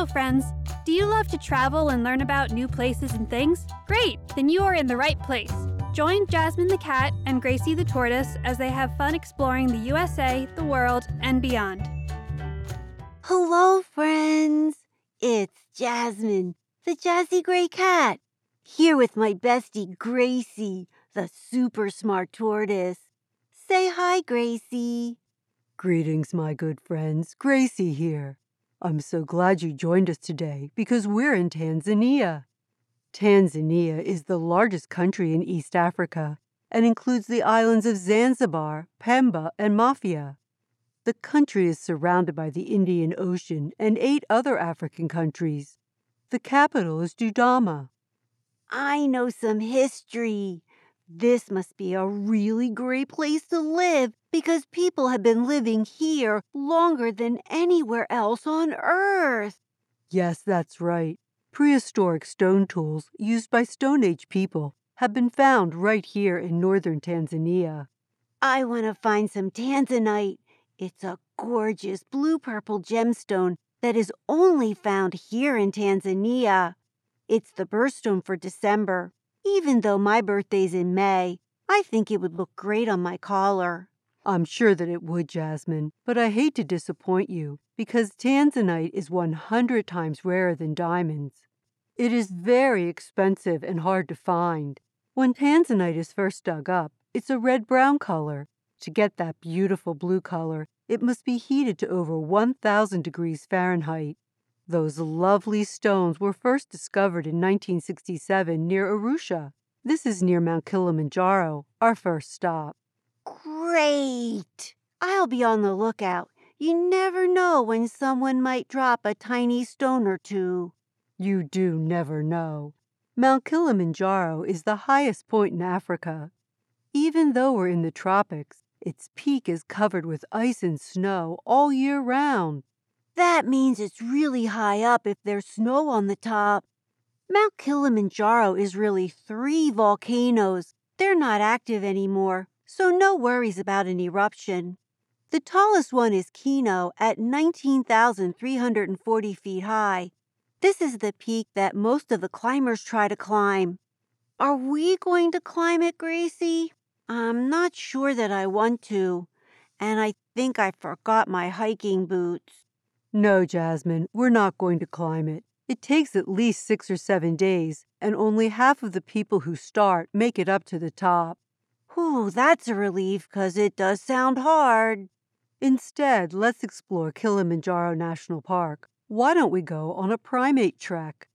Hello, friends. Do you love to travel and learn about new places and things? Great! Then you are in the right place. Join Jasmine the cat and Gracie the tortoise as they have fun exploring the USA, the world, and beyond. Hello, friends. It's Jasmine, the Jazzy Gray Cat, here with my bestie Gracie, the super smart tortoise. Say hi, Gracie. Greetings, my good friends. Gracie here. I'm so glad you joined us today because we're in Tanzania. Tanzania is the largest country in East Africa and includes the islands of Zanzibar, Pemba, and Mafia. The country is surrounded by the Indian Ocean and eight other African countries. The capital is Dodoma. I know some history. This must be a really great place to live because people have been living here longer than anywhere else on Earth. Yes, that's right. Prehistoric stone tools used by Stone Age people have been found right here in northern Tanzania. I want to find some tanzanite it's a gorgeous blue purple gemstone that is only found here in Tanzania. It's the birthstone for December. Even though my birthday's in May, I think it would look great on my collar. I'm sure that it would, Jasmine, but I hate to disappoint you because tanzanite is 100 times rarer than diamonds. It is very expensive and hard to find. When tanzanite is first dug up, it's a red brown color, to get that beautiful blue color, it must be heated to over 1000 degrees Fahrenheit. Those lovely stones were first discovered in 1967 near Arusha. This is near Mount Kilimanjaro, our first stop. Great! I'll be on the lookout. You never know when someone might drop a tiny stone or two. You do never know. Mount Kilimanjaro is the highest point in Africa. Even though we're in the tropics, its peak is covered with ice and snow all year round. That means it's really high up if there's snow on the top. Mount Kilimanjaro is really three volcanoes. They're not active anymore, so no worries about an eruption. The tallest one is Kibo at 19,340 feet high. This is the peak that most of the climbers try to climb. Are we going to climb it, Gracie? I'm not sure that I want to, and I think I forgot my hiking boots. No, Jasmine, we're not going to climb it. It takes at least six or seven days, and only half of the people who start make it up to the top. Whew, that's a relief, 'cause it does sound hard. Instead, let's explore Kilimanjaro National Park. Why don't we go on a primate trek?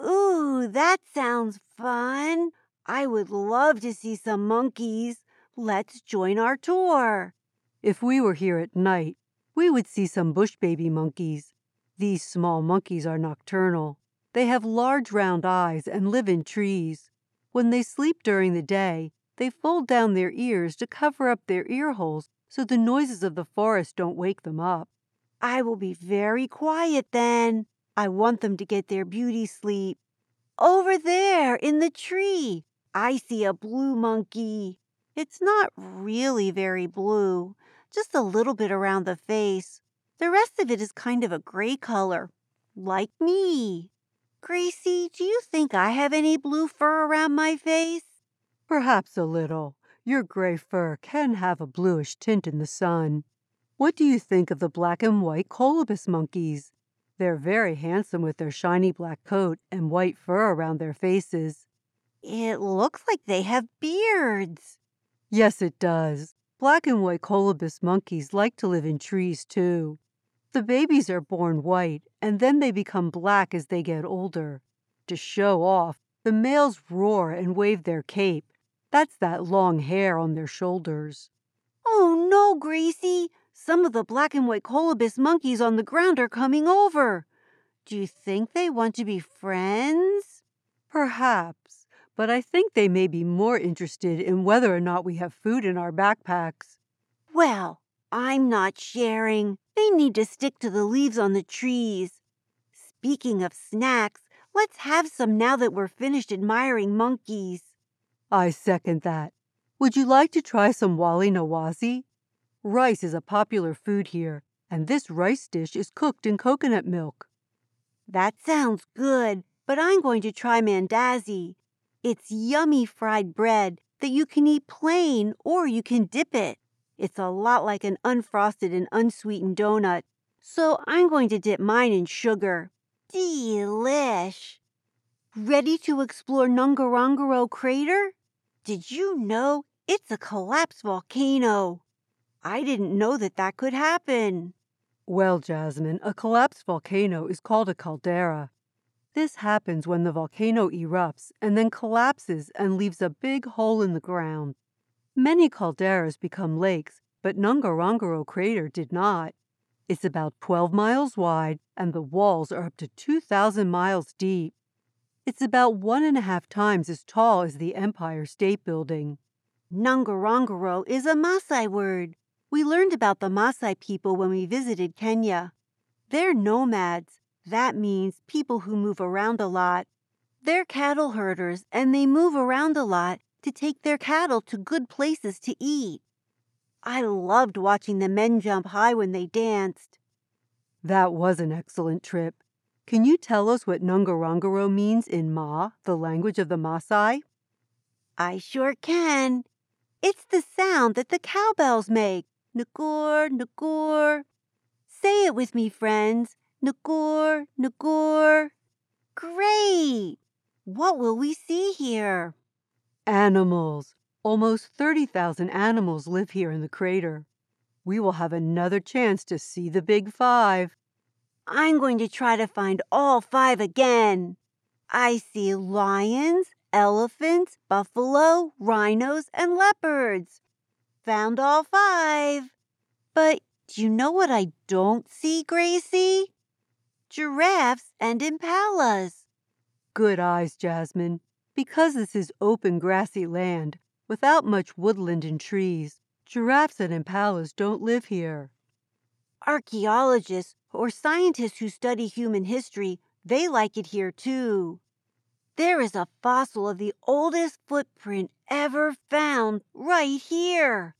Ooh, that sounds fun. I would love to see some monkeys. Let's join our tour. If we were here at night, we would see some bush baby monkeys. These small monkeys are nocturnal. They have large round eyes and live in trees. When they sleep during the day, they fold down their ears to cover up their ear holes so the noises of the forest don't wake them up. I will be very quiet then. I want them to get their beauty sleep. Over there in the tree, I see a blue monkey. It's not really very blue, just a little bit around the face. The rest of it is kind of a gray color, like me. Gracie, do you think I have any blue fur around my face? Perhaps a little. Your gray fur can have a bluish tint in the sun. What do you think of the black and white colobus monkeys? They're very handsome with their shiny black coat and white fur around their faces. It looks like they have beards. Yes, it does. Black and white colobus monkeys like to live in trees too. The babies are born white and then they become black as they get older. To show off, the males roar and wave their cape. That's that long hair on their shoulders. Oh no, Gracie! Some of the black and white colobus monkeys on the ground are coming over. Do you think they want to be friends? Perhaps but I think they may be more interested in whether or not we have food in our backpacks. Well, I'm not sharing. They need to stick to the leaves on the trees. Speaking of snacks, let's have some now that we're finished admiring monkeys. I second that. Would you like to try some wali nawazi? Rice is a popular food here, and this rice dish is cooked in coconut milk. That sounds good, but I'm going to try mandazi. It's yummy fried bread that you can eat plain or you can dip it. It's a lot like an unfrosted and unsweetened donut, so I'm going to dip mine in sugar. Delish! Ready to explore Ngorongoro Crater? Did you know it's a collapsed volcano? I didn't know that that could happen. Well, Jasmine, a collapsed volcano is called a caldera. This happens when the volcano erupts and then collapses and leaves a big hole in the ground. Many calderas become lakes, but Ngorongoro crater did not. It's about 12 miles wide and the walls are up to 2,000 miles deep. It's about one and a half times as tall as the Empire State Building. Ngorongoro is a Maasai word. We learned about the Maasai people when we visited Kenya. They're nomads. That means people who move around a lot. They're cattle herders and they move around a lot to take their cattle to good places to eat. I loved watching the men jump high when they danced. That was an excellent trip. Can you tell us what Ngorongoro means in Maa, the language of the Maasai? I sure can. It's the sound that the cowbells make. Nagur, nagur. Say it with me, friends. Nagur, nagur. Great! What will we see here? Animals. Almost 30,000 animals live here in the crater. We will have another chance to see the Big Five. I'm going to try to find all five again. I see lions, elephants, buffalo, rhinos, and leopards. Found all five. But do you know what I don't see, Gracie? Giraffes and impalas. Good eyes, Jasmine. Because this is open grassy land, Without much woodland and trees, giraffes and impalas don't live here. Archaeologists or scientists who study human history, they like it here too. There is a fossil of the oldest footprint ever found right here.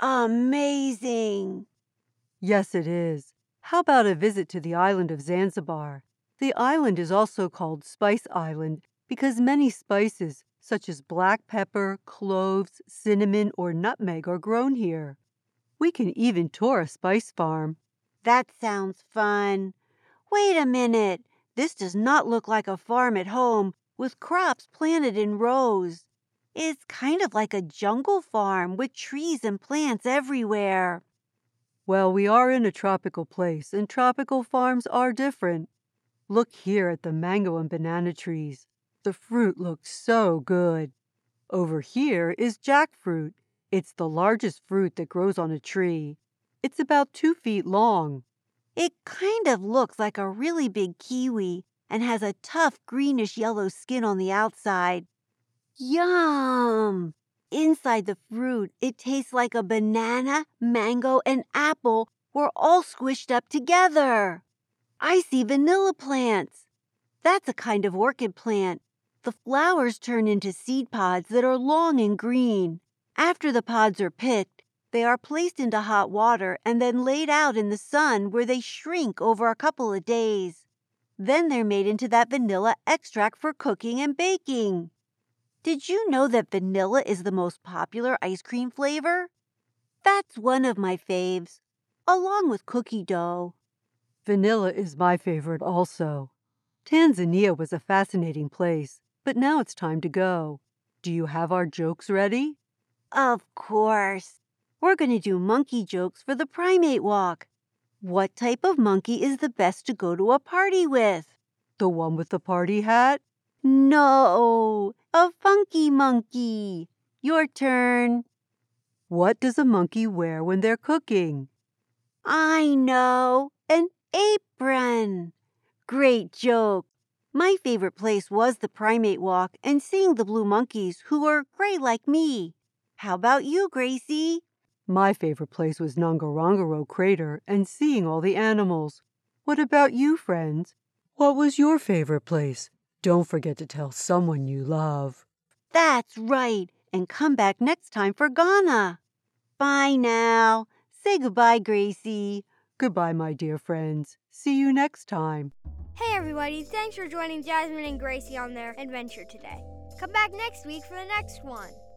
Amazing! Yes, it is. How about a visit to the island of Zanzibar? The island is also called Spice Island because many spices, such as black pepper, cloves, cinnamon, or nutmeg, are grown here. We can even tour a spice farm. That sounds fun. Wait a minute. This does not look like a farm at home with crops planted in rows. It's kind of like a jungle farm with trees and plants everywhere. Well, we are in a tropical place, and tropical farms are different. Look here at the mango and banana trees. The fruit looks so good. Over here is jackfruit. It's the largest fruit that grows on a tree. It's about two feet long. It kind of looks like a really big kiwi and has a tough greenish yellow skin on the outside. Yum! Inside the fruit, it tastes like a banana, mango, and apple were all squished up together. I see vanilla plants. That's a kind of orchid plant. The flowers turn into seed pods that are long and green. After the pods are picked, they are placed into hot water and then laid out in the sun where they shrink over a couple of days. Then they're made into that vanilla extract for cooking and baking. Did you know that vanilla is the most popular ice cream flavor? That's one of my faves, along with cookie dough. Vanilla is my favorite also. Tanzania was a fascinating place. But now it's time to go. Do you have our jokes ready? Of course. We're going to do monkey jokes for the primate walk. What type of monkey is the best to go to a party with? The one with the party hat? No, a funky monkey. Your turn. What does a monkey wear when they're cooking? I know, an apron. Great joke. My favorite place was the primate walk and seeing the blue monkeys who are gray like me. How about you, Gracie? My favorite place was Ngorongoro Crater and seeing all the animals. What about you, friends? What was your favorite place? Don't forget to tell someone you love. That's right, and come back next time for Ghana. Bye now. Say goodbye, Gracie. Goodbye, my dear friends. See you next time. Hey everybody, thanks for joining Jasmine and Gracie on their adventure today. Come back next week for the next one.